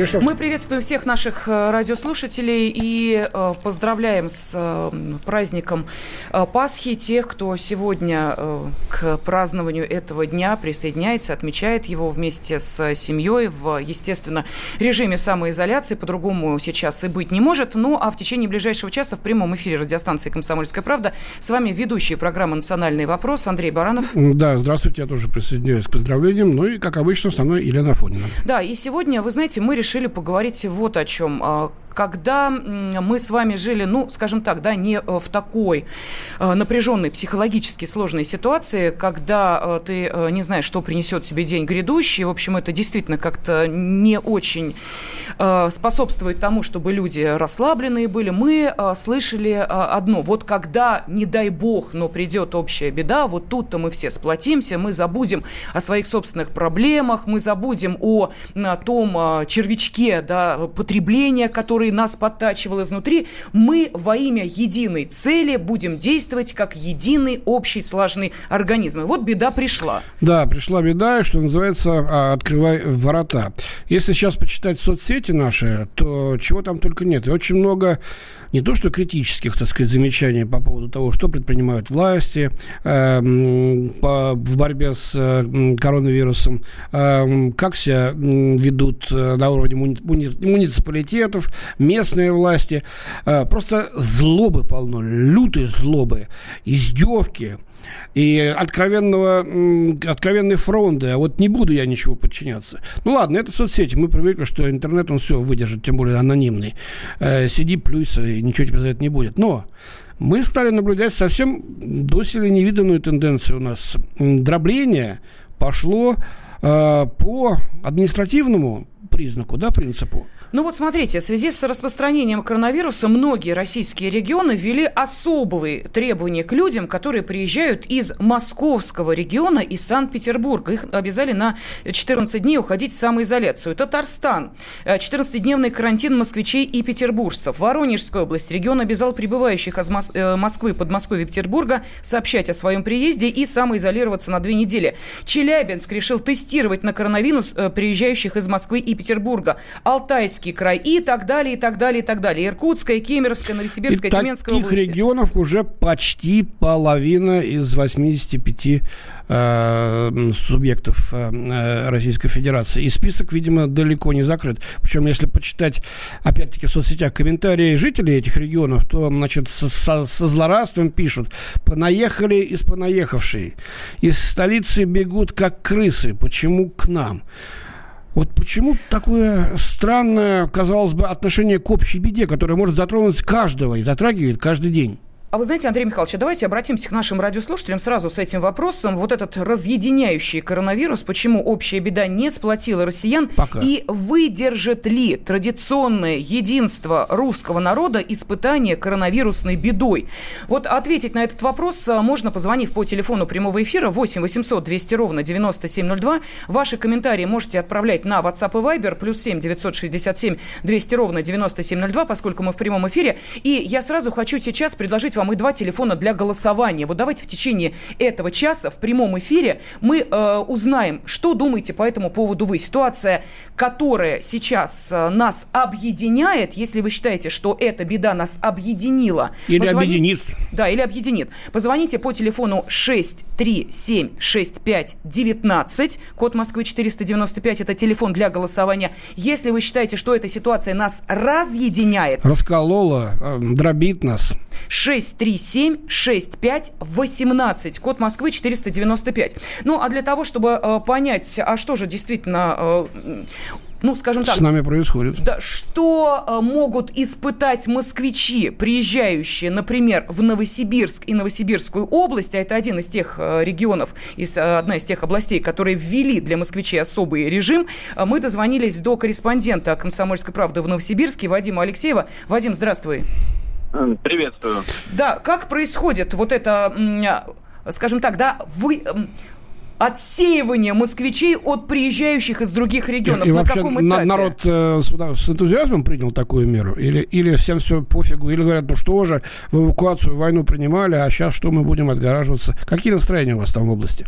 решим. Мы приветствуем всех наших э, радиослушателей и э, поздравляем с э, праздником Пасхи тех, кто сегодня к празднованию этого дня присоединяется, отмечает его вместе с семьей в, естественно, режиме самоизоляции. По-другому сейчас и быть не может. Ну, а в течение ближайшего часа в прямом эфире радиостанции «Комсомольская правда» с вами ведущий программы «Национальный вопрос» Андрей Баранов. Да, здравствуйте, я тоже присоединяюсь к поздравлениям. Ну и, как обычно, со мной Елена Фонина. Да, и сегодня, вы знаете, мы решили поговорить вот о чем. А, когда мы с вами жили, ну, скажем так, да, не э, в такой э, напряженной психологически сложной ситуации, когда э, ты не знаешь, что принесет тебе день грядущий, в общем, это действительно как-то не очень способствует тому, чтобы люди расслабленные были, мы слышали одно. Вот когда, не дай бог, но придет общая беда, вот тут-то мы все сплотимся, мы забудем о своих собственных проблемах, мы забудем о том червячке да, потребления, который нас подтачивал изнутри, мы во имя единой цели будем действовать как единый общий слаженный организм. И вот беда пришла. Да, пришла беда, что называется, а, открывай ворота. Если сейчас почитать соцсети наши, то чего там только нет. И очень много не то что критических, так сказать, замечаний по поводу того, что предпринимают власти э, по, в борьбе с э, коронавирусом, э, как себя ведут э, на уровне муни, муни, муниципалитетов, местные власти. Э, просто злобы полно, лютой злобы, издевки – и откровенного, откровенной фронды, а вот не буду я ничего подчиняться. Ну ладно, это соцсети, мы привыкли, что интернет, он все выдержит, тем более анонимный. Э, сиди, плюйся, и ничего тебе за это не будет. Но мы стали наблюдать совсем доселе невиданную тенденцию у нас. Дробление пошло э, по административному признаку, да, принципу. Ну вот смотрите, в связи с распространением коронавируса многие российские регионы ввели особые требования к людям, которые приезжают из московского региона и Санкт-Петербурга. Их обязали на 14 дней уходить в самоизоляцию. Татарстан. 14-дневный э, карантин москвичей и петербуржцев. Воронежская область. Регион обязал прибывающих из э, Москвы, Подмосковья и Петербурга сообщать о своем приезде и самоизолироваться на две недели. Челябинск решил тестировать на коронавирус э, приезжающих из Москвы и Петербурга. Алтайский Алтайский край и так далее, и так далее, и так далее. Иркутская, Кемеровская, Новосибирская, и Тюменская таких области. регионов уже почти половина из 85 э, субъектов э, Российской Федерации. И список, видимо, далеко не закрыт. Причем, если почитать, опять-таки, в соцсетях комментарии жителей этих регионов, то, значит, со, со, со злорадством пишут, понаехали из понаехавшей. Из столицы бегут, как крысы. Почему к нам? Вот почему такое странное, казалось бы, отношение к общей беде, которое может затронуть каждого и затрагивает каждый день? А вы знаете, Андрей Михайлович, давайте обратимся к нашим радиослушателям сразу с этим вопросом. Вот этот разъединяющий коронавирус, почему общая беда не сплотила россиян? Пока. И выдержит ли традиционное единство русского народа испытание коронавирусной бедой? Вот ответить на этот вопрос а, можно, позвонив по телефону прямого эфира 8 800 200 ровно 9702. Ваши комментарии можете отправлять на WhatsApp и Viber плюс 7 967 200 ровно 9702, поскольку мы в прямом эфире. И я сразу хочу сейчас предложить вам и два телефона для голосования. Вот давайте в течение этого часа в прямом эфире мы э, узнаем, что думаете по этому поводу вы. Ситуация, которая сейчас э, нас объединяет, если вы считаете, что эта беда нас объединила. Или объединит. Да, или объединит. Позвоните по телефону 6376519, код Москвы 495, это телефон для голосования. Если вы считаете, что эта ситуация нас разъединяет. Расколола, э, дробит нас. 637 65 18, код Москвы 495. Ну, а для того, чтобы э, понять, а что же действительно э, ну, скажем так... С нами происходит. Да, что э, могут испытать москвичи, приезжающие, например, в Новосибирск и Новосибирскую область, а это один из тех э, регионов, из, э, одна из тех областей, которые ввели для москвичей особый режим, э, мы дозвонились до корреспондента «Комсомольской правды» в Новосибирске Вадима Алексеева. Вадим, здравствуй. Приветствую. Да, как происходит вот это, скажем так, да, вы отсеивания москвичей от приезжающих из других регионов? И, и на вообще каком этапе? народ э, сюда с энтузиазмом принял такую меру? Или, или всем все пофигу? Или говорят, ну что же, в эвакуацию, войну принимали, а сейчас что мы будем отгораживаться? Какие настроения у вас там в области?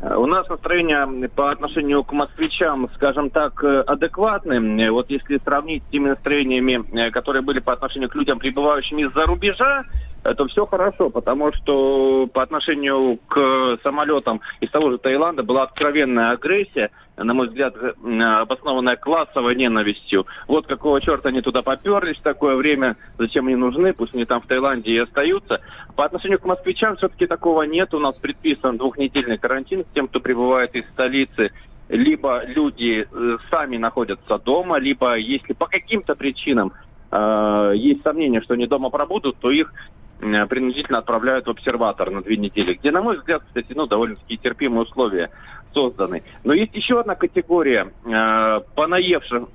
У нас настроение по отношению к москвичам, скажем так, э, адекватные. Вот если сравнить с теми настроениями, э, которые были по отношению к людям, прибывающим из-за рубежа, то все хорошо, потому что по отношению к самолетам из того же Таиланда была откровенная агрессия, на мой взгляд, обоснованная классовой ненавистью. Вот какого черта они туда поперлись в такое время, зачем они нужны, пусть они там в Таиланде и остаются. По отношению к москвичам все-таки такого нет. У нас предписан двухнедельный карантин тем, кто прибывает из столицы либо люди э, сами находятся дома, либо если по каким-то причинам э, есть сомнения, что они дома пробудут, то их Э, принудительно отправляют в обсерватор на две недели, где, на мой взгляд, кстати, ну, довольно-таки терпимые условия созданы. Но есть еще одна категория э, понаевших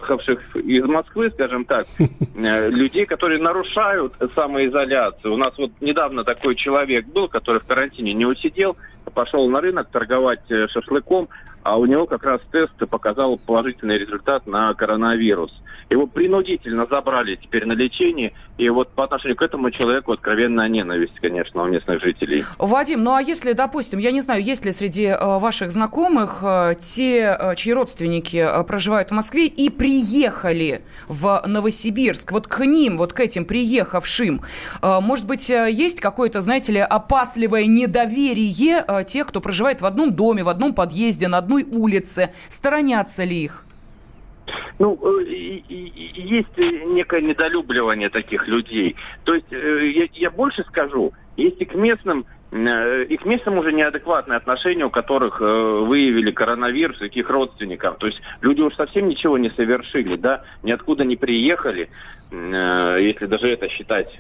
из Москвы, скажем так, э, людей, которые нарушают самоизоляцию. У нас вот недавно такой человек был, который в карантине не усидел, пошел на рынок торговать э, шашлыком, а у него как раз тест показал положительный результат на коронавирус. Его принудительно забрали теперь на лечение, и вот по отношению к этому человеку откровенная ненависть, конечно, у местных жителей. Вадим, ну а если, допустим, я не знаю, есть ли среди э, ваших знакомых э, те, э, чьи родственники проживают в Москве и приехали в Новосибирск, вот к ним, вот к этим приехавшим, может быть, есть какое-то, знаете ли, опасливое недоверие тех, кто проживает в одном доме, в одном подъезде, на одной улице, сторонятся ли их? Ну, э, есть некое недолюбливание таких людей. То есть, э, я, больше скажу, есть и к местным, э, и к местным уже неадекватное отношение, у которых выявили коронавирус, и к их родственникам. То есть люди уж совсем ничего не совершили, да, ниоткуда не приехали, если даже это считать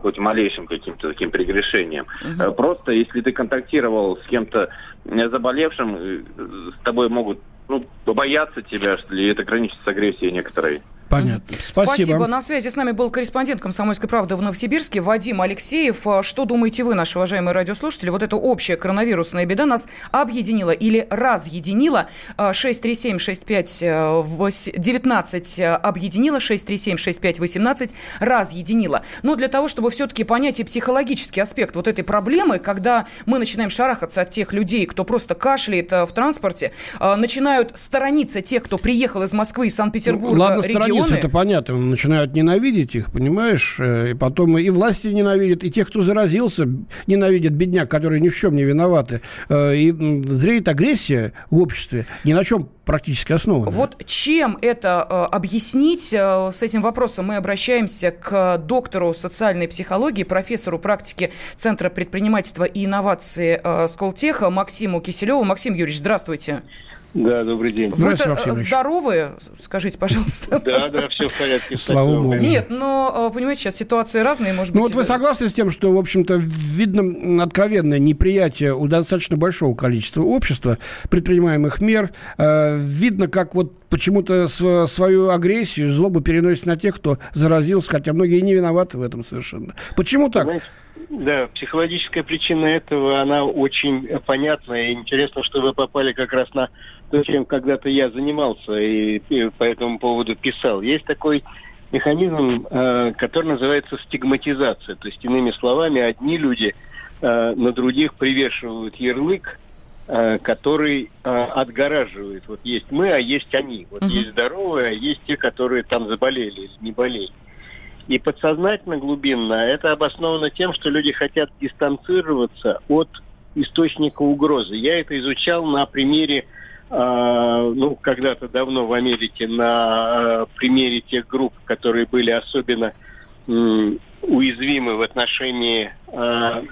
хоть малейшим каким-то таким прегрешением. Угу. Просто если ты контактировал с кем-то заболевшим, с тобой могут ну, боятся тебя, что ли, это граничит с агрессией некоторой. Понятно. Спасибо. Спасибо. На связи с нами был корреспондент «Комсомольской правды» в Новосибирске Вадим Алексеев. А что думаете вы, наши уважаемые радиослушатели? Вот эта общая коронавирусная беда нас объединила или разъединила. 637-65-19 а, объединила, 637-65-18 разъединила. Но для того, чтобы все-таки понять и психологический аспект вот этой проблемы, когда мы начинаем шарахаться от тех людей, кто просто кашляет в транспорте, начинают сторониться тех, кто приехал из Москвы и Санкт-Петербурга, Ладно, региона, границы, это понятно. Начинают ненавидеть их, понимаешь? Э, и потом и власти ненавидят, и тех, кто заразился, ненавидят бедняк, которые ни в чем не виноваты. Э, и зреет агрессия в обществе, ни на чем практически основана. Вот чем это э, объяснить? Э, с этим вопросом мы обращаемся к доктору социальной психологии, профессору практики Центра предпринимательства и инновации э, Сколтеха Максиму Киселеву. Максим Юрьевич, здравствуйте. Да, добрый день. Вы здоровы, скажите, пожалуйста. Да, да, все в порядке. Слава Богу. Нет, но, э, понимаете, сейчас ситуации разные, может ну, быть... Ну вот вы согласны с тем, что, в общем-то, видно откровенное неприятие у достаточно большого количества общества предпринимаемых мер. Э, видно, как вот почему-то свою агрессию, злобу переносит на тех, кто заразился, хотя многие не виноваты в этом совершенно. Почему так? Знаете, да, психологическая причина этого, она очень понятная. И интересно, что вы попали как раз на то, чем когда-то я занимался и, по этому поводу писал. Есть такой механизм, э, который называется стигматизация. То есть, иными словами, одни люди э, на других привешивают ярлык, э, который отгораживает. Вот есть мы, а есть они. Вот uh-huh. есть здоровые, а есть те, которые там заболели или не болели. И подсознательно, глубинно, это обосновано тем, что люди хотят дистанцироваться от источника угрозы. Я это изучал на примере, э, ну, когда-то давно в Америке, на э, примере тех групп, которые были особенно уязвимы в отношении э,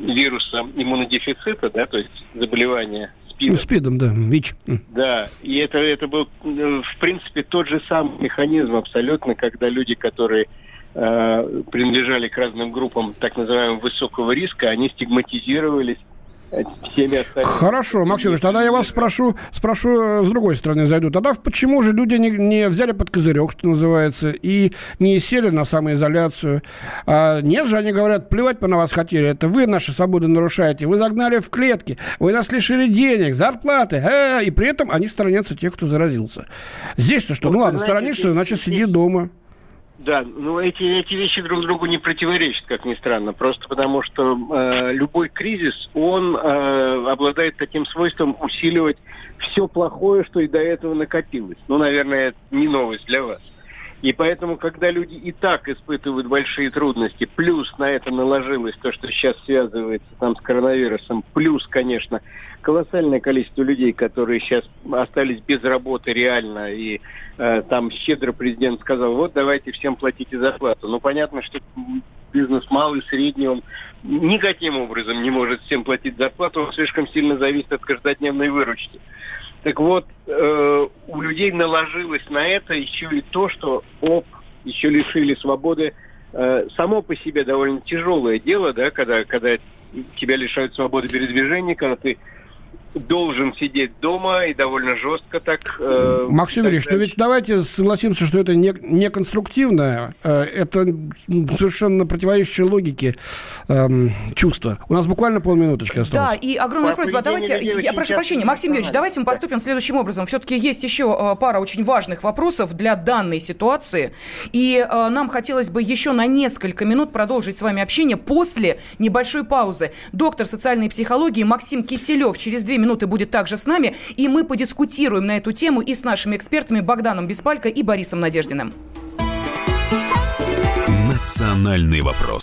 вируса иммунодефицита, да, то есть заболевания СПИДом. Ну, СПИДом, да, ВИЧ. Да, и это, это был, э, в принципе, тот же самый механизм абсолютно, когда люди, которые э, принадлежали к разным группам так называемого высокого риска, они стигматизировались, всеми остальными. Хорошо, Максим тогда я вас спрошу, спрошу э, с другой стороны зайду. Тогда почему же люди не, не взяли под козырек, что называется, и не сели на самоизоляцию? А нет же, они говорят, плевать мы на вас хотели, это вы наши свободы нарушаете, вы загнали в клетки, вы нас лишили денег, зарплаты, э, и при этом они сторонятся тех, кто заразился. Здесь-то что? Ну, ну ладно, сторонишься, значит, сиди дома. Да, ну эти, эти вещи друг другу не противоречат, как ни странно, просто потому что э, любой кризис, он э, обладает таким свойством усиливать все плохое, что и до этого накопилось. Ну, наверное, это не новость для вас. И поэтому, когда люди и так испытывают большие трудности, плюс на это наложилось то, что сейчас связывается там с коронавирусом, плюс, конечно, колоссальное количество людей, которые сейчас остались без работы реально, и э, там щедро президент сказал, вот давайте всем платите зарплату. Ну, понятно, что бизнес малый, средний, он никаким образом не может всем платить зарплату, он слишком сильно зависит от каждодневной выручки. Так вот, э, у людей наложилось на это еще и то, что оп, еще лишили свободы. Э, само по себе довольно тяжелое дело, да, когда, когда тебя лишают свободы передвижения, когда ты должен сидеть дома и довольно жестко так... Э, Максим Юрьевич, но ведь давайте согласимся, что это не, не конструктивное, э, это совершенно противоречащее логике э, чувство. У нас буквально полминуточки осталось. Да, и огромная По просьба, давайте, я прошу прощения, Максим Юрьевич, давайте мы поступим следующим образом. Все-таки есть еще э, пара очень важных вопросов для данной ситуации, и э, нам хотелось бы еще на несколько минут продолжить с вами общение после небольшой паузы. Доктор социальной психологии Максим Киселев через две минуты будет также с нами, и мы подискутируем на эту тему и с нашими экспертами Богданом Беспалько и Борисом Надеждиным. Национальный вопрос.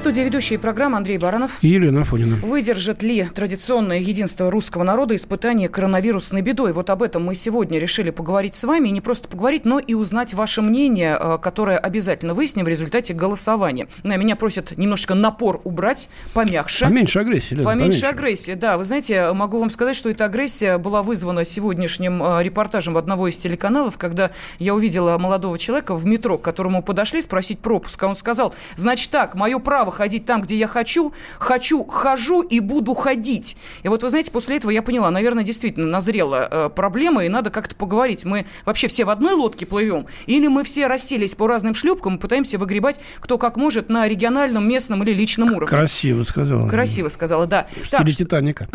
студии ведущие программы Андрей Баранов и Елена Афонина. Выдержит ли традиционное единство русского народа испытание коронавирусной бедой? Вот об этом мы сегодня решили поговорить с вами. И не просто поговорить, но и узнать ваше мнение, э, которое обязательно выясним в результате голосования. На меня просят немножко напор убрать, помягче. Поменьше агрессии. Лена, поменьше, поменьше агрессии, да. Вы знаете, могу вам сказать, что эта агрессия была вызвана сегодняшним э, репортажем одного из телеканалов, когда я увидела молодого человека в метро, к которому подошли спросить пропуск, а он сказал, значит так, мое право право ходить там, где я хочу, хочу, хожу и буду ходить. И вот, вы знаете, после этого я поняла, наверное, действительно назрела э, проблема, и надо как-то поговорить. Мы вообще все в одной лодке плывем, или мы все расселись по разным шлюпкам и пытаемся выгребать кто как может на региональном, местном или личном уровне. Красиво сказала. Красиво сказала, да. В стиле так, Титаника.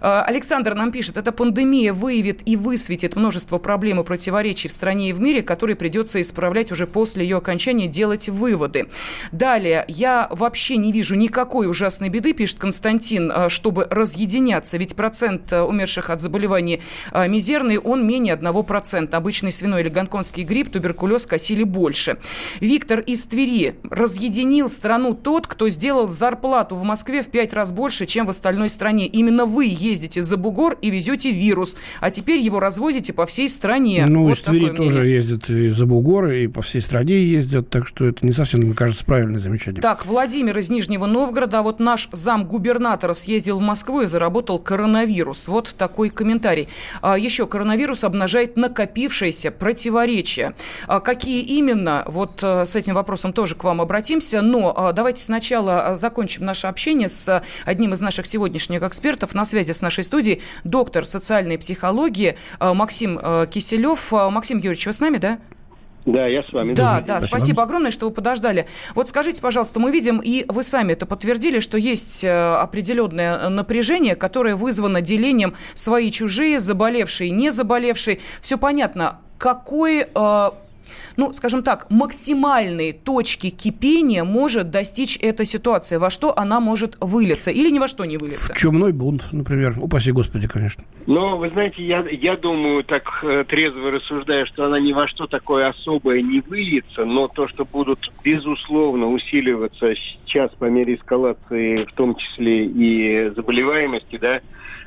Э, Александр нам пишет, эта пандемия выявит и высветит множество проблем и противоречий в стране и в мире, которые придется исправлять уже после ее окончания, делать выводы. Далее, я вообще не вижу никакой ужасной беды, пишет Константин, э, чтобы разъединяться, ведь процент э, умерших от заболеваний э, мизерный, он менее 1%. Обычный свиной или гонконгский грипп, туберкулез косили больше. Виктор из Твери. Разъединил страну тот, кто сделал зарплату в Москве в пять раз больше, чем в остальной стране. Именно вы ездите за бугор и везете вирус, а теперь его развозите по всей стране. Ну, вот из Твери тоже ездят и за бугор, и по всей стране ездят, так что это не совсем, мне кажется, правильное замечание. Так, Владимир Владимир из Нижнего Новгорода. Вот наш зам губернатора съездил в Москву и заработал коронавирус. Вот такой комментарий. А еще коронавирус обнажает накопившееся противоречия. А какие именно? Вот а, с этим вопросом тоже к вам обратимся. Но а, давайте сначала а, закончим наше общение с одним из наших сегодняшних экспертов на связи с нашей студией, доктор социальной психологии Максим Киселев. Максим Юрьевич, вы с нами, да? Да, я с вами. Да, да, спасибо. спасибо огромное, что вы подождали. Вот скажите, пожалуйста, мы видим, и вы сами это подтвердили, что есть э, определенное напряжение, которое вызвано делением свои чужие, заболевшие, не заболевшие. Все понятно. Какой э, ну, скажем так, максимальной точки кипения может достичь эта ситуация? Во что она может вылиться или ни во что не вылиться? В чумной бунт, например. Упаси Господи, конечно. Но, вы знаете, я, я думаю, так э, трезво рассуждая, что она ни во что такое особое не выльется, но то, что будут, безусловно, усиливаться сейчас по мере эскалации, в том числе и заболеваемости, да,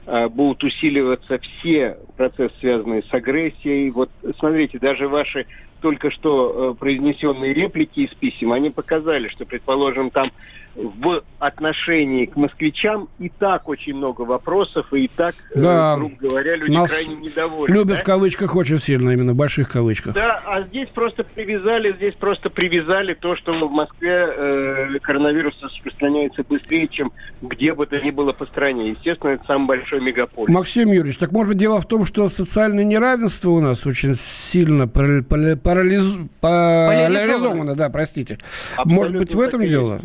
э, будут усиливаться все процессы, связанные с агрессией. Вот смотрите, даже ваши только что э, произнесенные реплики из писем, они показали, что, предположим, там в отношении к москвичам и так очень много вопросов, и и так, э, Да. грубо говоря, люди Нас крайне недовольны. Любят да? в кавычках очень сильно, именно в больших кавычках. Да, а здесь просто привязали, здесь просто привязали то, что в Москве э, коронавирус распространяется быстрее, чем где бы то ни было по стране. Естественно, это самый большой мегаполис. Максим Юрьевич, так может быть дело в том, что социальное неравенство у нас очень сильно парали- парали- парализ- парализовано, да, простите. Может быть, в Абсолютно этом так и дело?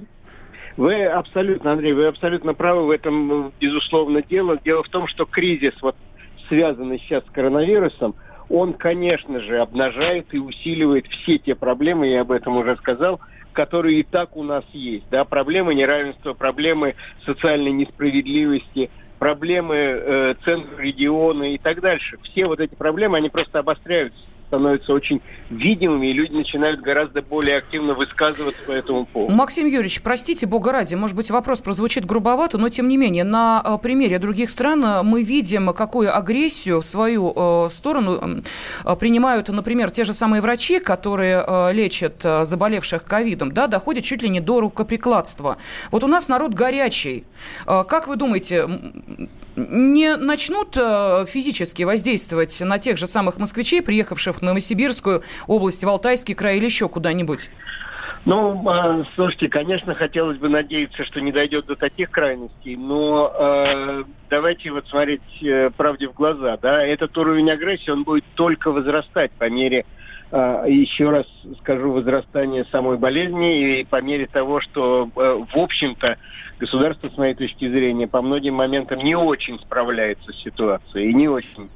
Вы абсолютно, Андрей, вы абсолютно правы в этом, безусловно, дело. Дело в том, что кризис, вот связанный сейчас с коронавирусом, он, конечно же, обнажает и усиливает все те проблемы, я об этом уже сказал, которые и так у нас есть. Да? Проблемы неравенства, проблемы социальной несправедливости, проблемы э, центра региона и так дальше. Все вот эти проблемы, они просто обостряются становятся очень видимыми, и люди начинают гораздо более активно высказываться по этому поводу. Максим Юрьевич, простите, бога ради, может быть, вопрос прозвучит грубовато, но тем не менее, на э, примере других стран э, мы видим, какую агрессию в свою э, сторону принимают, например, те же самые врачи, которые лечат заболевших ковидом, да, доходят чуть ли не до рукоприкладства. Вот у нас народ горячий. Как вы думаете, не начнут э, физически воздействовать на тех же самых москвичей, приехавших в Новосибирскую область, в Алтайский край или еще куда-нибудь? Ну, э, слушайте, конечно, хотелось бы надеяться, что не дойдет до таких крайностей, но э, давайте вот смотреть э, правде в глаза, да, этот уровень агрессии, он будет только возрастать по мере, э, еще раз скажу, возрастания самой болезни и по мере того, что, э, в общем-то, государство, с моей точки зрения, по многим моментам не очень справляется с ситуацией и не очень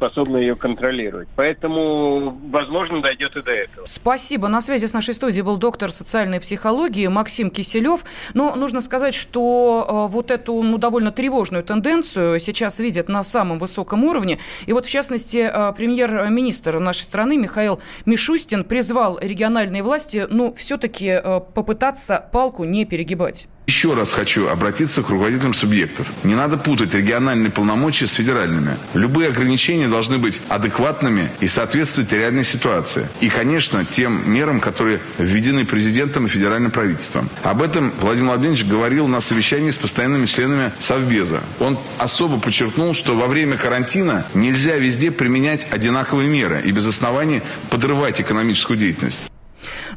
способно ее контролировать. Поэтому, возможно, дойдет и до этого. Спасибо. На связи с нашей студией был доктор социальной психологии Максим Киселев. Но нужно сказать, что э, вот эту ну, довольно тревожную тенденцию сейчас видят на самом высоком уровне. И вот, в частности, э, премьер-министр нашей страны Михаил Мишустин призвал региональные власти, ну, все-таки э, попытаться палку не перегибать. Еще раз хочу обратиться к руководителям субъектов. Не надо путать региональные полномочия с федеральными. Любые ограничения должны быть адекватными и соответствовать реальной ситуации. И, конечно, тем мерам, которые введены президентом и федеральным правительством. Об этом Владимир Владимирович говорил на совещании с постоянными членами Совбеза. Он особо подчеркнул, что во время карантина нельзя везде применять одинаковые меры и без оснований подрывать экономическую деятельность.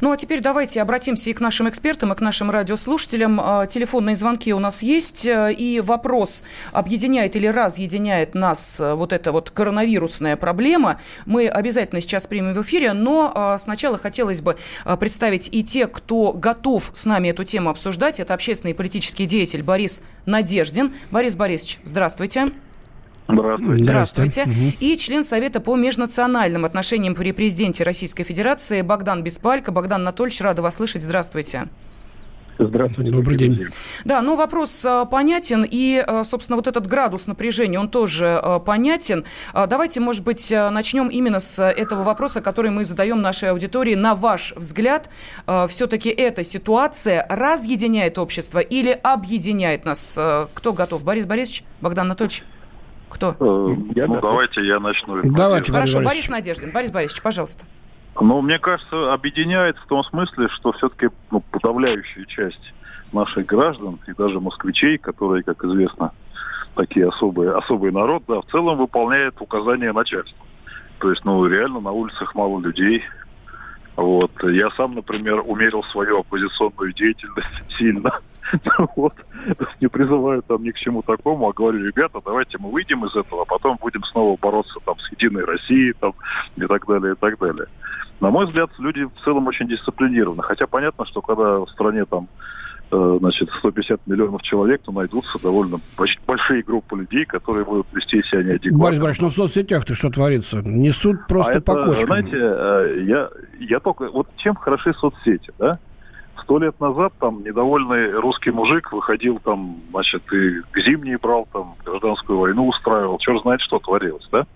Ну, а теперь давайте обратимся и к нашим экспертам, и к нашим радиослушателям. А, Телефонные звонки у нас есть, э, и вопрос, объединяет или разъединяет нас э, вот эта вот коронавирусная проблема, мы обязательно сейчас примем в эфире, но а, сначала хотелось бы а, представить и те, кто готов с нами эту тему обсуждать. Это общественный и политический деятель Борис Надеждин. Борис Борисович, здравствуйте. Здравствуйте. Здравствуйте. И член Совета по межнациональным отношениям при президенте Российской Федерации Богдан Беспалько. Богдан Анатольевич, рада вас слышать. Здравствуйте. Здравствуйте. Добрый день. Да, ну вопрос а, понятен, и, а, собственно, вот этот градус напряжения, он тоже а, понятен. А, Давайте, может быть, начнем именно с этого вопроса, который мы задаем нашей аудитории. На ваш взгляд, все-таки эта ситуация разъединяет общество или объединяет нас? Кто готов? Борис Борисович? Богдан Анатольевич? Кто? Я ну, давайте я начну. Давайте, Борис Хорошо, Борисович. Борис Надеждин. Борис Борисович, пожалуйста. Ну, мне кажется, объединяет в том смысле, что все-таки ну, подавляющая часть наших граждан и даже москвичей, которые, как известно, такие особые, особый народ, да, в целом выполняет указания начальства. То есть, ну, реально на улицах мало людей. Вот. Я сам, например, умерил свою оппозиционную деятельность сильно. Вот. То есть Не призываю там ни к чему такому, а говорю, ребята, давайте мы выйдем из этого, а потом будем снова бороться там с Единой Россией там, и так далее, и так далее. На мой взгляд, люди в целом очень дисциплинированы. Хотя понятно, что когда в стране там э, значит, 150 миллионов человек, то найдутся довольно большие группы людей, которые будут вести себя неадекватно. Борис Борисович, ну в соцсетях-то что творится? Несут просто а это, по кочкам. Знаете, э, я, я только... Вот чем хороши соцсети, да? Сто лет назад там недовольный русский мужик выходил там, значит, и к зимней брал, там, гражданскую войну устраивал, черт знает, что творилось, да?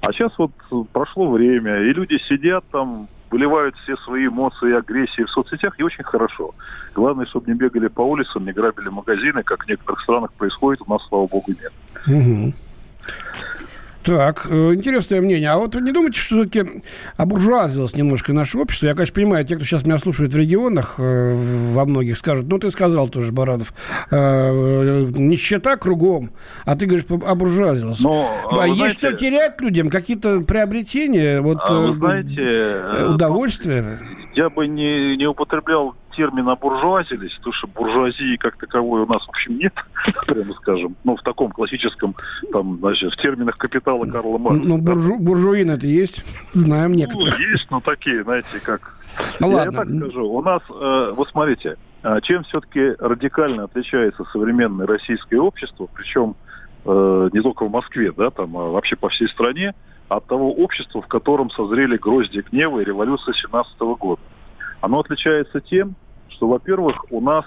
А сейчас вот прошло время, и люди сидят там, выливают все свои эмоции агрессии в соцсетях, и очень хорошо. Главное, чтобы не бегали по улицам, не грабили магазины, как в некоторых странах происходит, у нас, слава богу, нет. Угу. Так, э, интересное мнение. А вот вы не думаете, что все-таки обуржуазилось немножко наше общество? Я, конечно, понимаю, те, кто сейчас меня слушает в регионах, э, во многих скажут, ну, ты сказал тоже, Баранов, э, нищета кругом, а ты говоришь, обуржуазилось. Но, а есть знаете, что терять людям? Какие-то приобретения? Вот, а вы знаете, удовольствие? Я бы не, не употреблял термин обуржуазились, потому что буржуазии как таковой у нас, в общем, нет, прямо скажем. Ну, в таком классическом, там, значит, в терминах капитала Карла Маркса. Ну, буржу, буржуин это есть, знаем некоторых. Ну, есть, но такие, знаете, как... Ну, я, ладно. я так скажу, у нас, э, вот смотрите, э, чем все-таки радикально отличается современное российское общество, причем э, не только в Москве, да, там, а вообще по всей стране, от того общества, в котором созрели грозди гнева и революция 17 года. Оно отличается тем, что, во-первых, у нас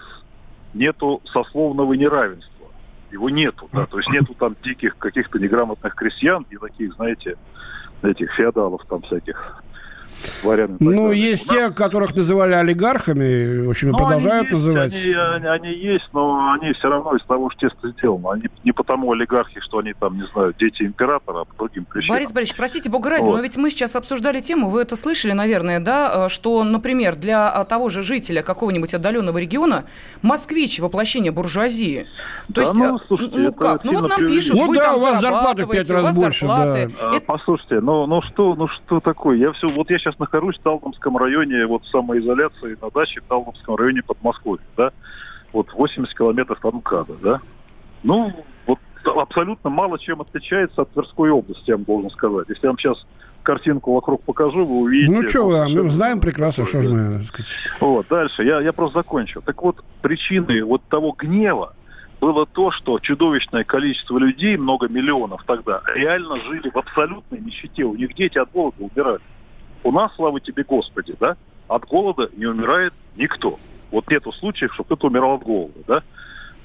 нету сословного неравенства. Его нету, да, то есть нету там диких каких-то неграмотных крестьян и таких, знаете, этих феодалов там всяких дворян. Ну, есть те, которых называли олигархами, в общем, ну, продолжают они называть. Есть, они, они есть, но они все равно из того же теста сделаны. Они не потому олигархи, что они там, не знаю, дети императора, а по другим причинам. Борис Борисович, простите, бога ради, вот. но ведь мы сейчас обсуждали тему, вы это слышали, наверное, да, э, что, например, для э, того же жителя какого-нибудь отдаленного региона москвич воплощение буржуазии. То да, есть, ну, э, слушайте, ну как, ну вот нам пишут, ну, вы да, там у вас зарплата в пять раз больше, зарплаты. да. А, Послушайте, ну, ну что, ну что такое? Я все, вот я сейчас нахожусь в Талдомском районе, вот самоизоляции на даче в Талдомском районе Подмосковья, да, вот 80 километров от МКАДа, да. Ну, вот абсолютно мало чем отличается от Тверской области, я вам должен сказать. Если я вам сейчас картинку вокруг покажу, вы увидите. Ну, что вы, мы знаем прекрасно, что же мы... Сказать... Вот, дальше, я, я просто закончу. Так вот, причиной вот того гнева было то, что чудовищное количество людей, много миллионов тогда, реально жили в абсолютной нищете. У них дети от голода умирали. У нас, слава тебе, Господи, да, от голода не умирает никто. Вот нету случаев, что кто-то умирал от голода, да.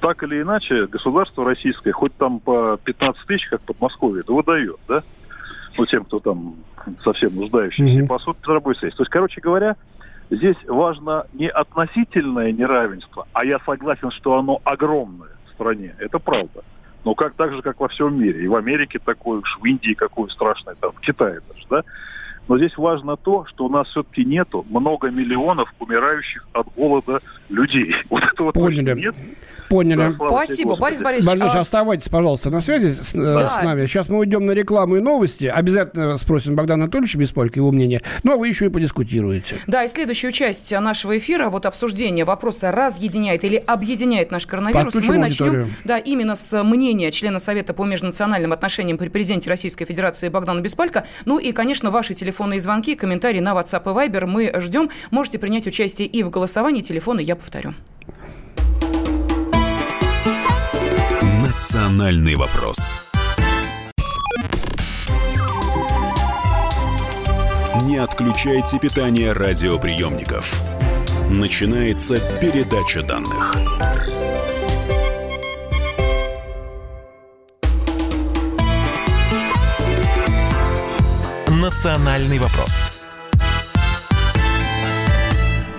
Так или иначе, государство российское, хоть там по 15 тысяч, как Подмосковье, это выдает, да, ну, тем, кто там совсем нуждающийся, mm-hmm. по сути, дорогой средств. То есть, короче говоря, здесь важно не относительное неравенство, а я согласен, что оно огромное в стране, это правда. Но как так же, как во всем мире. И в Америке такое, в Индии какое страшное, там, в Китае даже, да. Но здесь важно то, что у нас все-таки нету много миллионов умирающих от голода людей. Вот этого Поняли. нет. Поняли. Да, Спасибо, Борис Борисович. Борис, а... оставайтесь, пожалуйста, на связи с, э, да. с нами. Сейчас мы уйдем на рекламу и новости. Обязательно спросим Богдана Анатольевича Бесполька его мнение. Ну, а вы еще и подискутируете. Да, и следующую часть нашего эфира, вот обсуждение вопроса разъединяет или объединяет наш коронавирус, Подключим мы аудиторию. начнем да, именно с мнения члена Совета по межнациональным отношениям при президенте Российской Федерации Богдана Беспалько. Ну и, конечно, ваши телефонные звонки, комментарии на WhatsApp и Viber мы ждем. Можете принять участие и в голосовании. Телефоны я повторю. Национальный вопрос. Не отключайте питание радиоприемников. Начинается передача данных. Национальный вопрос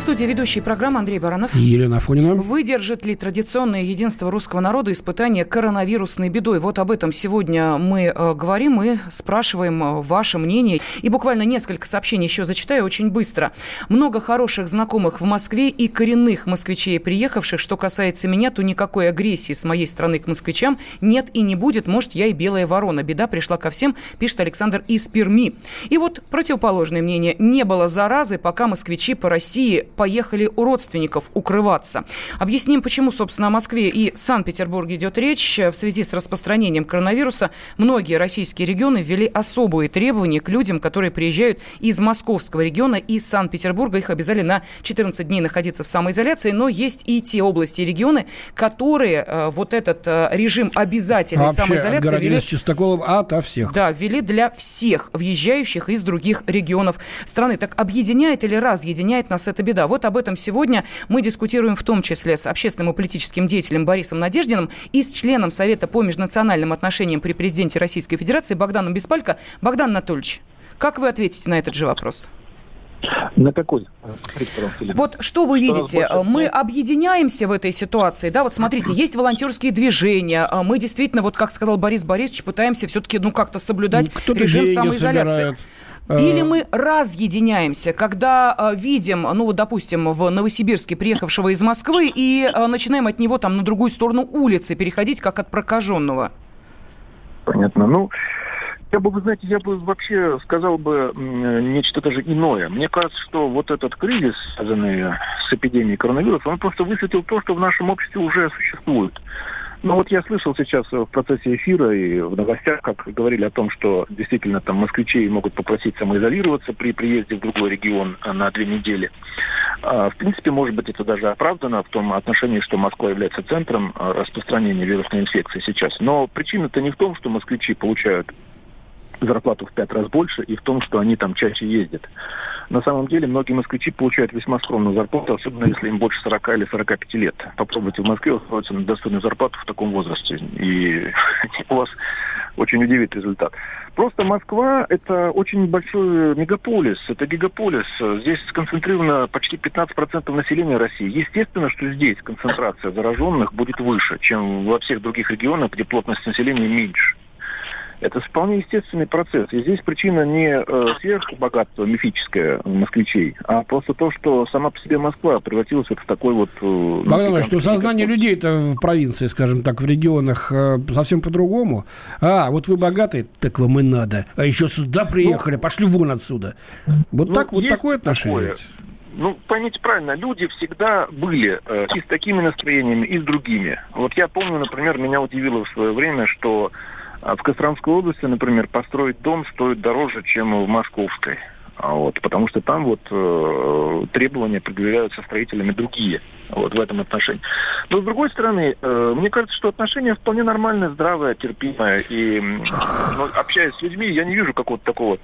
студии ведущий программы Андрей Баранов. И Елена Афонина. Выдержит ли традиционное единство русского народа испытание коронавирусной бедой? Вот об этом сегодня мы э, говорим и спрашиваем э, ваше мнение. И буквально несколько сообщений еще зачитаю очень быстро. Много хороших знакомых в Москве и коренных москвичей, приехавших. Что касается меня, то никакой агрессии с моей стороны к москвичам нет и не будет. Может, я и белая ворона. Беда пришла ко всем, пишет Александр из Перми. И вот противоположное мнение. Не было заразы, пока москвичи по России поехали у родственников укрываться. Объясним, почему, собственно, о Москве и Санкт-Петербурге идет речь. В связи с распространением коронавируса многие российские регионы ввели особые требования к людям, которые приезжают из московского региона и Санкт-Петербурга. Их обязали на 14 дней находиться в самоизоляции, но есть и те области и регионы, которые э, вот этот э, режим обязательной Вообще самоизоляции ввели... Чистоколов ото всех. Да, ввели для всех въезжающих из других регионов страны. Так объединяет или разъединяет нас эта беда? Вот об этом сегодня мы дискутируем в том числе с общественным и политическим деятелем Борисом Надеждиным и с членом Совета по межнациональным отношениям при президенте Российской Федерации Богданом Беспалько. Богдан Анатольевич, как вы ответите на этот же вопрос? На какой? Вот что вы видите? Мы объединяемся в этой ситуации, да? Вот смотрите, есть волонтерские движения. Мы действительно, вот как сказал Борис Борисович, пытаемся все-таки, ну, как-то соблюдать режим самоизоляции. Собирает. Или мы разъединяемся, когда э, видим, ну вот, допустим, в Новосибирске приехавшего из Москвы и э, начинаем от него там на другую сторону улицы переходить, как от прокаженного? Понятно. Ну, я бы, вы знаете, я бы вообще сказал бы нечто даже иное. Мне кажется, что вот этот кризис, связанный с эпидемией коронавируса, он просто высветил то, что в нашем обществе уже существует. Ну вот я слышал сейчас в процессе эфира и в новостях, как говорили о том, что действительно там москвичей могут попросить самоизолироваться при приезде в другой регион на две недели. А, в принципе, может быть, это даже оправдано в том отношении, что Москва является центром распространения вирусной инфекции сейчас. Но причина-то не в том, что москвичи получают зарплату в пять раз больше и в том, что они там чаще ездят. На самом деле многие москвичи получают весьма скромную зарплату, особенно если им больше 40 или 45 лет. Попробуйте в Москве устроиться на достойную зарплату в таком возрасте, и у вас очень удивит результат. Просто Москва – это очень большой мегаполис, это гигаполис. Здесь сконцентрировано почти 15% населения России. Естественно, что здесь концентрация зараженных будет выше, чем во всех других регионах, где плотность населения меньше. Это вполне естественный процесс. И здесь причина не э, сверхбогатство мифическое москвичей, а просто то, что сама по себе Москва превратилась вот в такой вот... Э, Богдан что сознание людей-то в провинции, скажем так, в регионах э, совсем по-другому. А, вот вы богатые, так вам и надо. А еще сюда приехали, ну, пошли вон отсюда. Вот ну, так вот такое отношение. Такое. Ну, поймите правильно, люди всегда были э, и с такими настроениями, и с другими. Вот я помню, например, меня удивило в свое время, что а в Костромской области, например, построить дом стоит дороже, чем в Московской. А вот, потому что там вот э, требования предъявляются строителями другие вот, в этом отношении. Но с другой стороны, э, мне кажется, что отношения вполне нормальное, здравое, терпимое. И ну, общаясь с людьми, я не вижу какого-то такого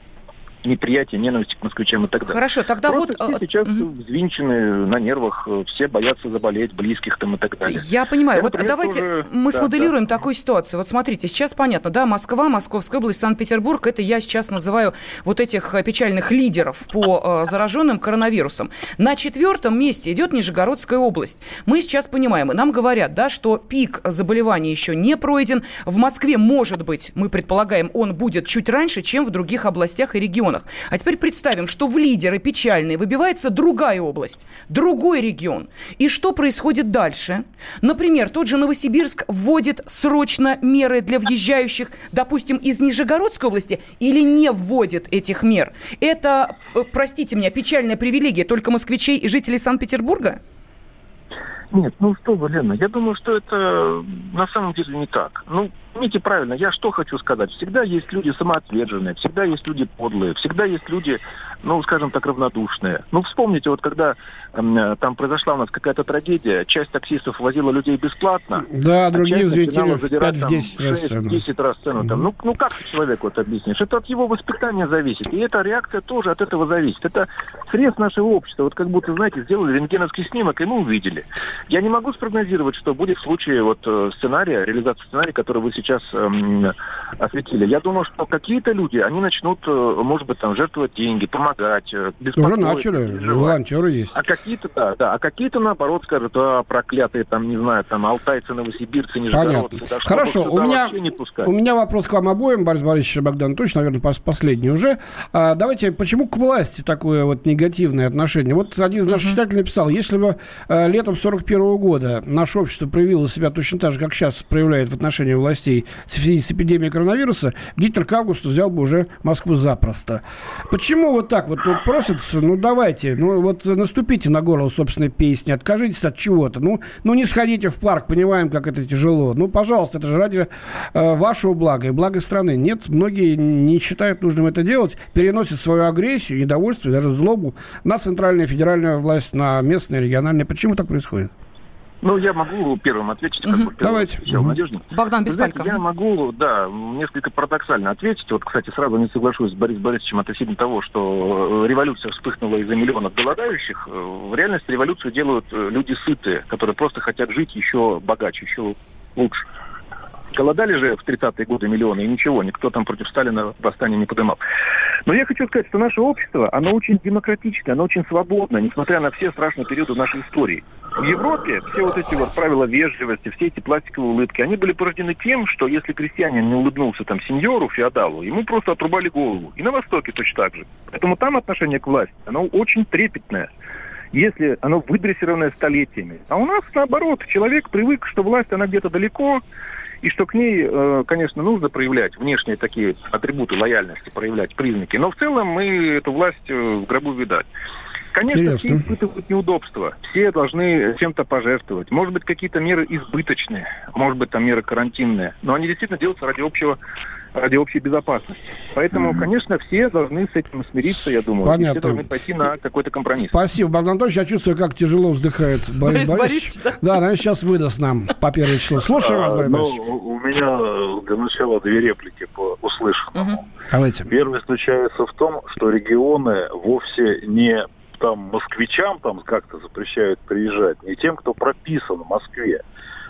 неприятие, ненависть к москвичам и так далее. Хорошо, тогда Просто вот... Все сейчас угу. взвинчены на нервах, все боятся заболеть, близких там и так далее. Я понимаю. Я, вот например, давайте тоже... мы да, смоделируем да. такую ситуацию. Вот смотрите, сейчас понятно, да, Москва, Московская область, Санкт-Петербург, это я сейчас называю вот этих э, печальных лидеров по э, зараженным коронавирусом. На четвертом месте идет Нижегородская область. Мы сейчас понимаем, и нам говорят, да, что пик заболеваний еще не пройден. В Москве, может быть, мы предполагаем, он будет чуть раньше, чем в других областях и регионах регионах. А теперь представим, что в лидеры печальные выбивается другая область, другой регион. И что происходит дальше? Например, тот же Новосибирск вводит срочно меры для въезжающих, допустим, из Нижегородской области или не вводит этих мер. Это, э, простите меня, печальная привилегия только москвичей и жителей Санкт-Петербурга? Нет, ну что вы, Лена, я думаю, что это на самом деле не так. Ну, поймите правильно, я что хочу сказать. Всегда есть люди самоотверженные, всегда есть люди подлые, всегда есть люди, ну, скажем так, равнодушные. Ну, вспомните, вот когда э, там произошла у нас какая-то трагедия, часть таксистов возила людей бесплатно. Да, а другие взвинтили в 5-10 раз цену. 10 раз цену. Mm-hmm. Там. Ну, ну, как ты человеку это объяснишь? Это от его воспитания зависит. И эта реакция тоже от этого зависит. Это срез нашего общества. Вот как будто, знаете, сделали рентгеновский снимок, и мы увидели. Я не могу спрогнозировать, что будет в случае вот э, сценария, реализации сценария, который вы сейчас эм, осветили. Я думаю, что какие-то люди, они начнут, э, может быть, там жертвовать деньги, помогать, э, Уже начали, волонтеры есть. А какие-то, да, да, а какие-то, наоборот, скажут, а, проклятые, там, не знаю, там, алтайцы, новосибирцы, нижегородцы. Понятно. Да, Хорошо, у меня, у меня вопрос к вам обоим, Борис Борисович и Богдан точно, наверное, последний уже. А, давайте, почему к власти такое вот негативное отношение? Вот один из наших читателей написал, если бы а, летом 41 -го года наше общество проявило себя точно так же, как сейчас проявляет в отношении властей в связи с эпидемией коронавируса, Гитлер к августу взял бы уже Москву запросто. Почему вот так? вот, вот просят, ну давайте, ну вот наступите на горло собственной песни, откажитесь от чего-то, ну, ну не сходите в парк, понимаем, как это тяжело. Ну, пожалуйста, это же ради э, вашего блага и блага страны. Нет, многие не считают нужным это делать, переносят свою агрессию, недовольство, даже злобу на центральную федеральную власть, на местные, региональные. Почему так происходит? Ну, я могу первым ответить, как Мгм. бы Давайте. отвечал Мгм. Надежда. Богдан знаете, Беспалько. Я могу, да, несколько парадоксально ответить. Вот, кстати, сразу не соглашусь с Борисом Борисовичем относительно того, что э, революция вспыхнула из-за миллионов голодающих. Э, В реальности революцию делают э, люди сытые, которые просто хотят жить еще богаче, еще лучше. Голодали же в 30-е годы миллионы, и ничего, никто там против Сталина восстание не поднимал. Но я хочу сказать, что наше общество, оно очень демократичное, оно очень свободное, несмотря на все страшные периоды нашей истории. В Европе все вот эти вот правила вежливости, все эти пластиковые улыбки, они были порождены тем, что если крестьянин не улыбнулся там сеньору, феодалу, ему просто отрубали голову. И на Востоке точно так же. Поэтому там отношение к власти, оно очень трепетное если оно выдрессированное столетиями. А у нас наоборот, человек привык, что власть, она где-то далеко, и что к ней, э, конечно, нужно проявлять внешние такие атрибуты лояльности, проявлять признаки. Но в целом мы эту власть э, в гробу видать. Конечно, Интересно. все испытывают неудобства. Все должны чем-то пожертвовать. Может быть, какие-то меры избыточные, может быть, там меры карантинные. Но они действительно делаются ради общего ради общей безопасности. Поэтому, конечно, все должны с этим смириться, я думаю. И Понятно. все должны пойти на какой-то компромисс. Спасибо, Богдан Анатольевич. Я чувствую, как тяжело вздыхает Борис, Борис Борисович. Борисович, Да, наверное, сейчас выдаст нам по первое число. Слушаем вас, А, Борис ну, Борисович. у меня для начала две реплики по услышанному. Давайте. Первый заключается в том, что регионы вовсе не там москвичам там как-то запрещают приезжать, не тем, кто прописан в Москве,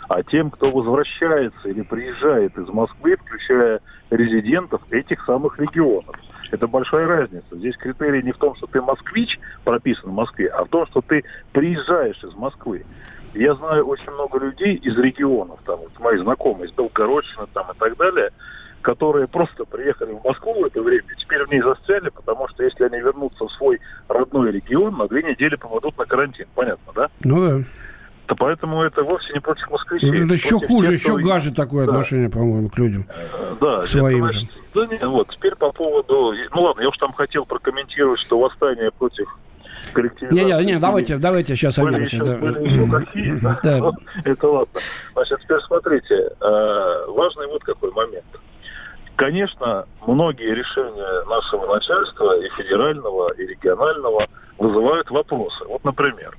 а тем, кто возвращается или приезжает из Москвы, включая резидентов этих самых регионов. Это большая разница. Здесь критерий не в том, что ты москвич, прописан в Москве, а в том, что ты приезжаешь из Москвы. Я знаю очень много людей из регионов, там, вот мои знакомые из Белгородчины там, и так далее, которые просто приехали в Москву в это время, теперь в ней застряли, потому что если они вернутся в свой родной регион, на две недели попадут на карантин. Понятно, да? Ну да. То поэтому это вовсе не против москвичей. Это это еще хуже, тех, еще кто- гаже такое Да. отношение, по-моему, к людям. Да, к своим это, же. значит, да нет, вот, теперь по поводу... Ну ладно, я уж там хотел прокомментировать, что восстание против коллективизации... Не-не, не, давайте, давайте сейчас были еще, да. были еще какие, да. Да. Ну, Это ладно. Значит, теперь смотрите, э, важный вот какой момент. Конечно, многие решения нашего начальства, и федерального, и регионального, вызывают вопросы. Вот, например,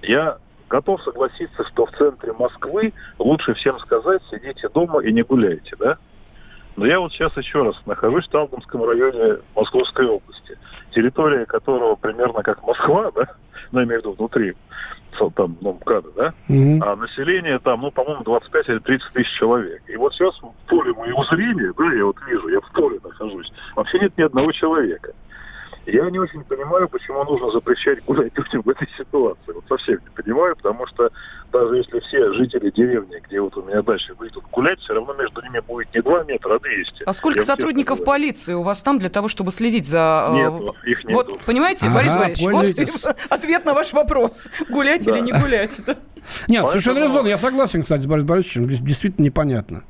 я готов согласиться, что в центре Москвы лучше всем сказать, сидите дома и не гуляйте, да? Но я вот сейчас еще раз нахожусь в Талдомском районе Московской области, территория которого примерно как Москва, да, ну, я имею в виду внутри, там, ну, МКАДа, да, Мгм. а население там, ну, по-моему, 25 или 30 тысяч человек. И вот сейчас в поле моего зрения, да, я вот вижу, я в поле нахожусь, вообще нет ни одного человека. Я не очень понимаю, почему нужно запрещать гулять людям в этой ситуации. Вот совсем не понимаю, потому что даже если все жители деревни, где вот у меня дача, выйдут гулять, все равно между ними будет не 2 метра, а 200. А сколько Я сотрудников полиции у вас там для того, чтобы следить за... э, Нету, их нету. Вот, понимаете, Ага, Борис Борисович, вот ответ на ваш вопрос. Гулять Да. или не гулять? Нет, Поэтому- совершенно резонно. Я согласен, кстати, с Борисом Борисовичем. Действительно непонятно.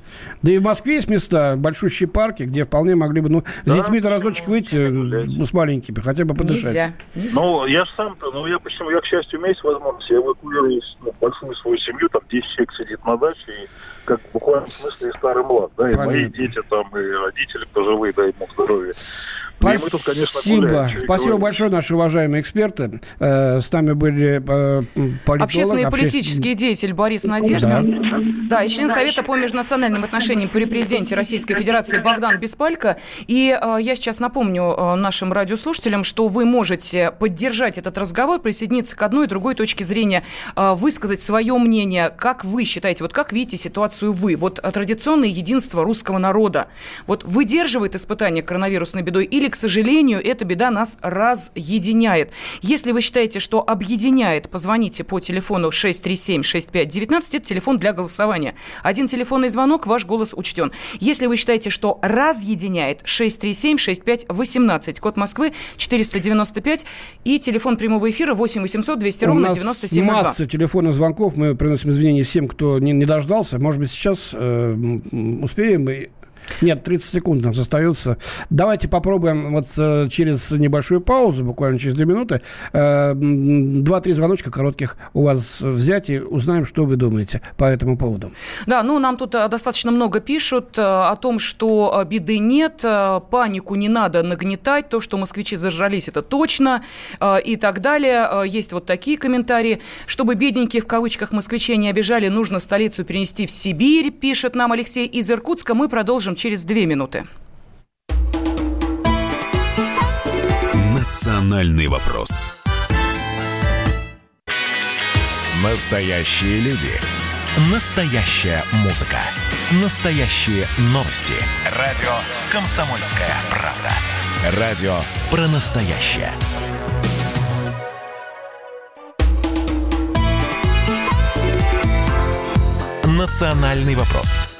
Да и в Москве есть места, большущие парки, где вполне могли бы, ну, с Да, детьми-то разочек выйти, ну, с маленькими, хотя бы подышать. Нельзя. Ну, я ж сам-то, ну, я почему, я, к счастью, имею возможность, я эвакуирую ну, большую свою семью, там 10 человек сидит на даче, и как в буквальном смысле и старый млад, да, и мои Понятно. дети там, и родители пожилые, дай ему здоровья. И мы тут, конечно, Спасибо. гуляем, Спасибо говорить. большое, наши уважаемые эксперты. Э, с нами были э, политолог, Общественный и обще- политический деятель Борис Надеждин. Да. и член Совета по межнациональным отношениям при президенте Российской Федерации Богдан Беспалько. И э, я сейчас напомню нашим радиослушателям, что вы можете поддержать этот разговор, присоединиться к одной и другой точке зрения, высказать свое мнение, как вы считаете, вот как видите ситуацию вы. Вот э, традиционное единство русского народа. Вот выдерживает испытание коронавирусной бедой или, к сожалению, эта беда нас разъединяет. Если вы считаете, что объединяет, позвоните по телефону 637-6519, это телефон для голосования. Один телефонный звонок, ваш голос учтен. Если вы считаете, что разъединяет, 637-6518, код Москвы 495 и телефон прямого эфира 8 800 200 У ровно нас 9702. масса телефонных звонков. Мы приносим извинения всем, кто не, не дождался. Может быть, сейчас э, успеем Нет, 30 секунд у нас остается. Давайте попробуем вот э, через небольшую паузу, буквально через две минуты, э, два-три звоночка коротких у вас взять и узнаем, что вы думаете по этому поводу. Да, ну нам тут э, достаточно много пишут о том, что беды нет, панику не надо нагнетать, то, что москвичи зажрались, это точно, и так далее. Есть вот такие комментарии. Чтобы бедненькие в кавычках москвичей не обижали, нужно столицу перенести в Сибирь, пишет нам Алексей из Иркутска. Мы продолжим через две минуты. Национальный вопрос. Настоящие люди. Настоящая музыка. Настоящие новости. Радио «Комсомольская правда». Радио про настоящее. «Национальный вопрос»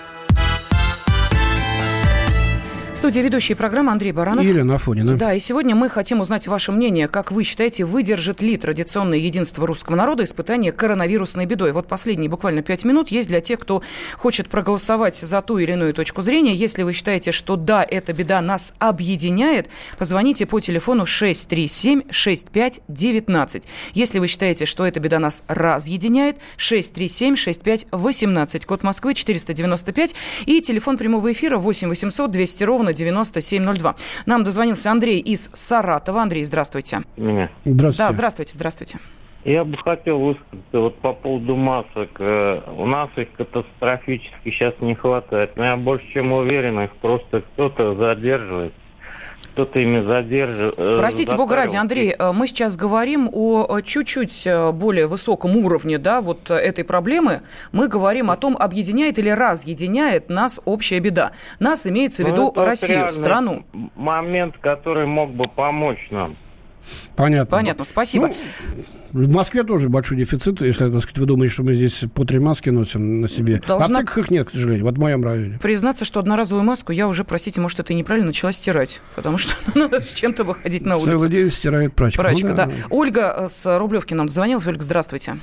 студии ведущие программы Андрей Баранов. Елена Афонина. Да, и сегодня мы хотим узнать ваше мнение. Как вы считаете, выдержит ли традиционное единство русского народа испытание коронавирусной бедой? Вот последние буквально пять минут есть для тех, кто хочет проголосовать за ту или иную точку зрения. Если вы считаете, что да, эта беда нас объединяет, позвоните по телефону 637-6519. Если вы считаете, что эта беда нас разъединяет, 637-6518. Код Москвы 495 и телефон прямого эфира 8 800 200 ровно 9702. Нам дозвонился Андрей из Саратова. Андрей, здравствуйте. Меня. Здравствуйте. Да, здравствуйте, здравствуйте. Я бы хотел высказаться вот по поводу масок. Э, у нас их катастрофически сейчас не хватает. Но я больше чем уверен, их просто кто-то задерживает кто-то ими задерживает. Э, Простите, бога ради, Андрей, э, мы сейчас говорим о чуть-чуть э, более высоком уровне да, вот этой проблемы. Мы говорим о том, объединяет или разъединяет нас общая беда. Нас имеется в виду ну, Россию, страну. Момент, который мог бы помочь нам. Понятно. Понятно, спасибо. Ну, в Москве тоже большой дефицит, если, так сказать, вы думаете, что мы здесь по три маски носим на себе. Должна... В аптеках их нет, к сожалению, вот в моем районе. Признаться, что одноразовую маску я уже, простите, может, это и неправильно начала стирать, потому что надо с чем-то выходить на улицу. Целый день стирает прачка. Прачка, ну, да. да. Ольга с Рублевки нам звонилась. Ольга, здравствуйте.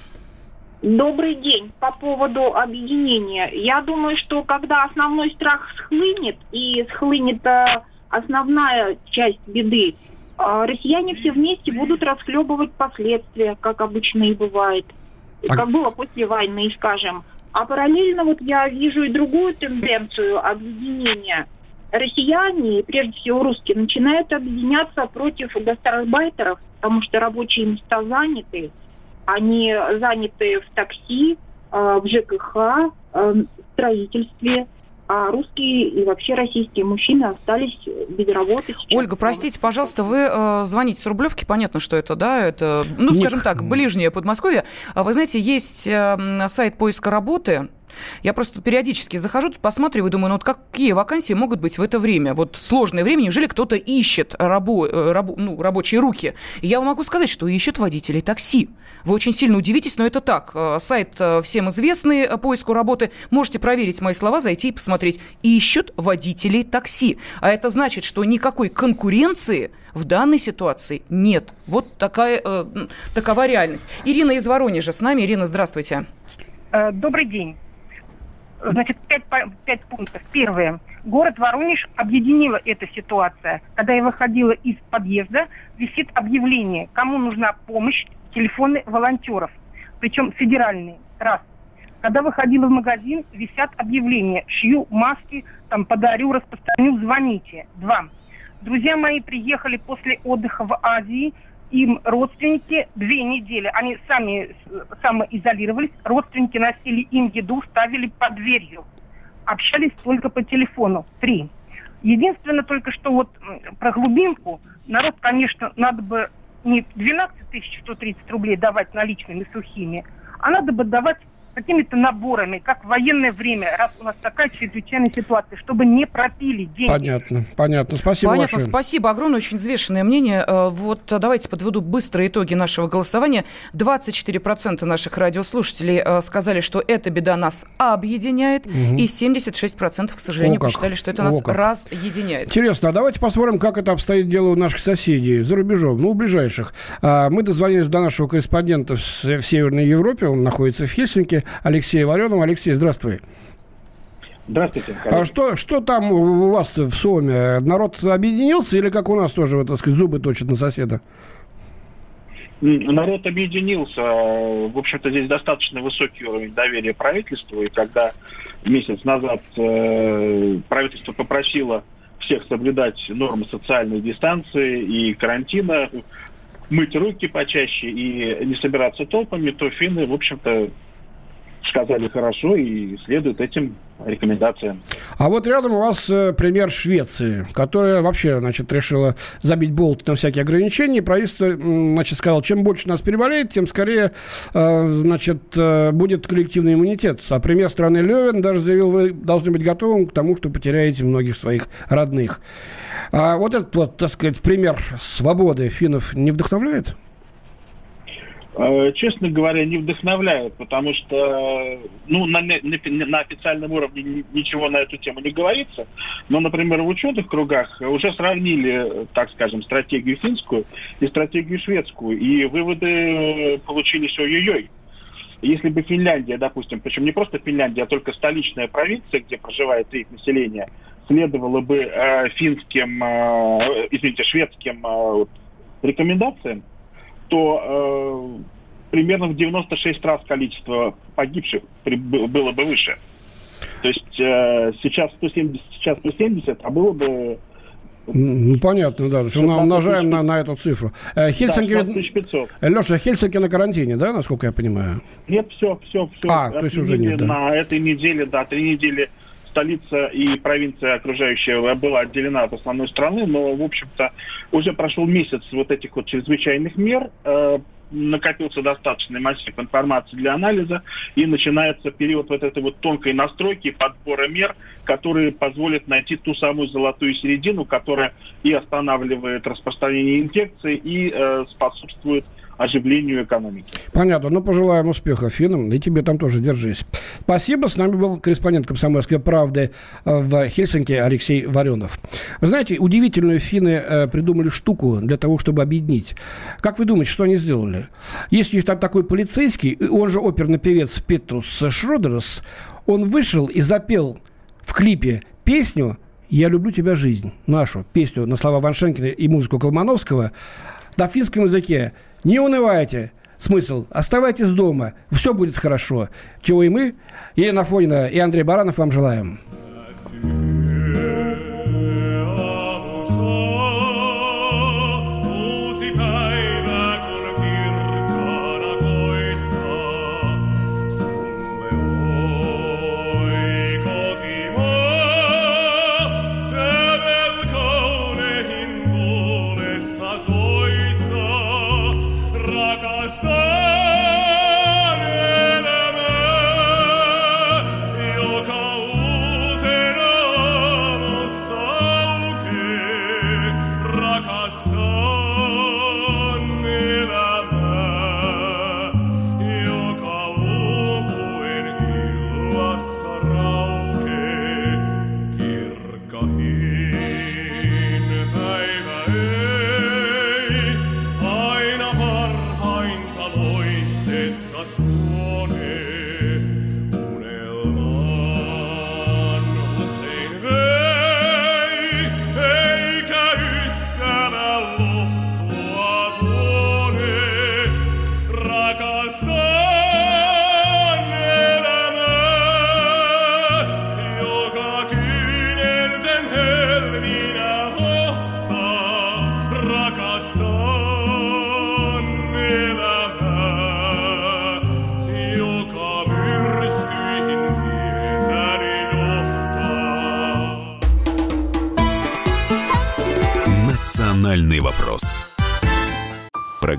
Добрый день. По поводу объединения. Я думаю, что когда основной страх схлынет, и схлынет э, основная часть беды, россияне все вместе будут расхлебывать последствия, как обычно и бывает. А... Как было после войны, скажем. А параллельно вот я вижу и другую тенденцию объединения. Россияне, прежде всего русские, начинают объединяться против гастарбайтеров, потому что рабочие места заняты. Они заняты в такси, а, в ЖКХ, а, в строительстве а русские и вообще российские мужчины остались без работы. Сейчас. Ольга, простите, пожалуйста, вы э, звоните с Рублевки, понятно, что это, да, это, ну, скажем так, ближнее Подмосковье. А вы знаете, есть э, сайт поиска работы, я просто периодически захожу, тут посматриваю, думаю, ну вот какие вакансии могут быть в это время? Вот сложное время, неужели кто-то ищет рабо, э, рабо, ну, рабочие руки? И я вам могу сказать, что ищет водителей такси. Вы очень сильно удивитесь, но это так. Э, сайт э, всем известный поиску работы. Можете проверить мои слова, зайти и посмотреть. Ищут водителей такси. А это значит, что никакой конкуренции в данной ситуации нет. Вот такая, э, такова реальность. Ирина из Воронежа с нами. Ирина, здравствуйте. Добрый день. Значит, пять, пять пунктов. Первое. Город Воронеж объединила эта ситуация. Когда я выходила из подъезда, висит объявление, кому нужна помощь, телефоны волонтеров, причем федеральные. Раз. Когда выходила в магазин, висят объявления, шью маски, там, подарю, распространю, звоните. Два. Друзья мои приехали после отдыха в Азии, им родственники две недели, они сами самоизолировались, родственники носили им еду, ставили под дверью. Общались только по телефону. Три. Единственное только, что вот про глубинку, народ, конечно, надо бы не 12 130 рублей давать наличными сухими, а надо бы давать какими-то наборами, как в военное время, раз у нас такая чрезвычайная ситуация, чтобы не пропили деньги. Понятно, понятно. Спасибо Понятно, большое. спасибо огромное, очень взвешенное мнение. Э, вот давайте подведу быстрые итоги нашего голосования. 24% наших радиослушателей э, сказали, что эта беда нас объединяет, угу. и 76%, к сожалению, О, посчитали, что это О, нас как. разъединяет. Интересно, а давайте посмотрим, как это обстоит дело у наших соседей за рубежом, ну, у ближайших. А, мы дозвонились до нашего корреспондента в Северной Европе, он находится в Хельсинки, Алексея Вареного. Алексей, здравствуй. Здравствуйте. А что, что там у вас в СОМе? Народ объединился или как у нас тоже, так сказать, зубы точат на соседа? Народ объединился. В общем-то, здесь достаточно высокий уровень доверия правительству. И когда месяц назад э, правительство попросило всех соблюдать нормы социальной дистанции и карантина, мыть руки почаще и не собираться толпами, то финны, в общем-то, сказали хорошо и следуют этим рекомендациям. А вот рядом у вас э, пример Швеции, которая вообще, значит, решила забить болт на всякие ограничения. Правительство, значит, сказал, чем больше нас переболеет, тем скорее, э, значит, э, будет коллективный иммунитет. А премьер страны Левин даже заявил, вы должны быть готовым к тому, что потеряете многих своих родных. А вот этот вот, так сказать, пример свободы финнов не вдохновляет? Э, честно говоря, не вдохновляет, потому что ну, на, на, на официальном уровне ничего на эту тему не говорится. Но, например, в ученых кругах уже сравнили, так скажем, стратегию финскую и стратегию шведскую, и выводы получились ой-ой-ой. Если бы Финляндия, допустим, причем не просто Финляндия, а только столичная провинция, где проживает треть населения, следовала бы э, финским, э, извините, шведским э, рекомендациям, то э, примерно в 96 раз количество погибших при, было бы выше. То есть э, сейчас 170, сейчас 170, а было бы ну, понятно, да. То есть мы умножаем на, на эту цифру. Э, Хельсинки... Да, Леша, Хельсинки на карантине, да, насколько я понимаю? Нет, все, все, все. А, то есть уже нет, да. На этой неделе, да, три недели столица и провинция окружающая была отделена от основной страны, но, в общем-то, уже прошел месяц вот этих вот чрезвычайных мер, э, накопился достаточный массив информации для анализа, и начинается период вот этой вот тонкой настройки, подбора мер, которые позволят найти ту самую золотую середину, которая и останавливает распространение инфекции, и э, способствует оживлению экономики. Понятно. Ну, пожелаем успеха финнам, и тебе там тоже держись. Спасибо. С нами был корреспондент «Комсомольской правды» в Хельсинки Алексей Варенов. Вы знаете, удивительную финны э, придумали штуку для того, чтобы объединить. Как вы думаете, что они сделали? Есть у них там такой полицейский, он же оперный певец Петрус Шродерс, он вышел и запел в клипе песню «Я люблю тебя, жизнь», нашу песню на слова Ваншенкина и музыку Колмановского на финском языке не унывайте. Смысл? Оставайтесь дома. Все будет хорошо. Чего и мы, Елена Афонина и Андрей Баранов вам желаем. «Национальный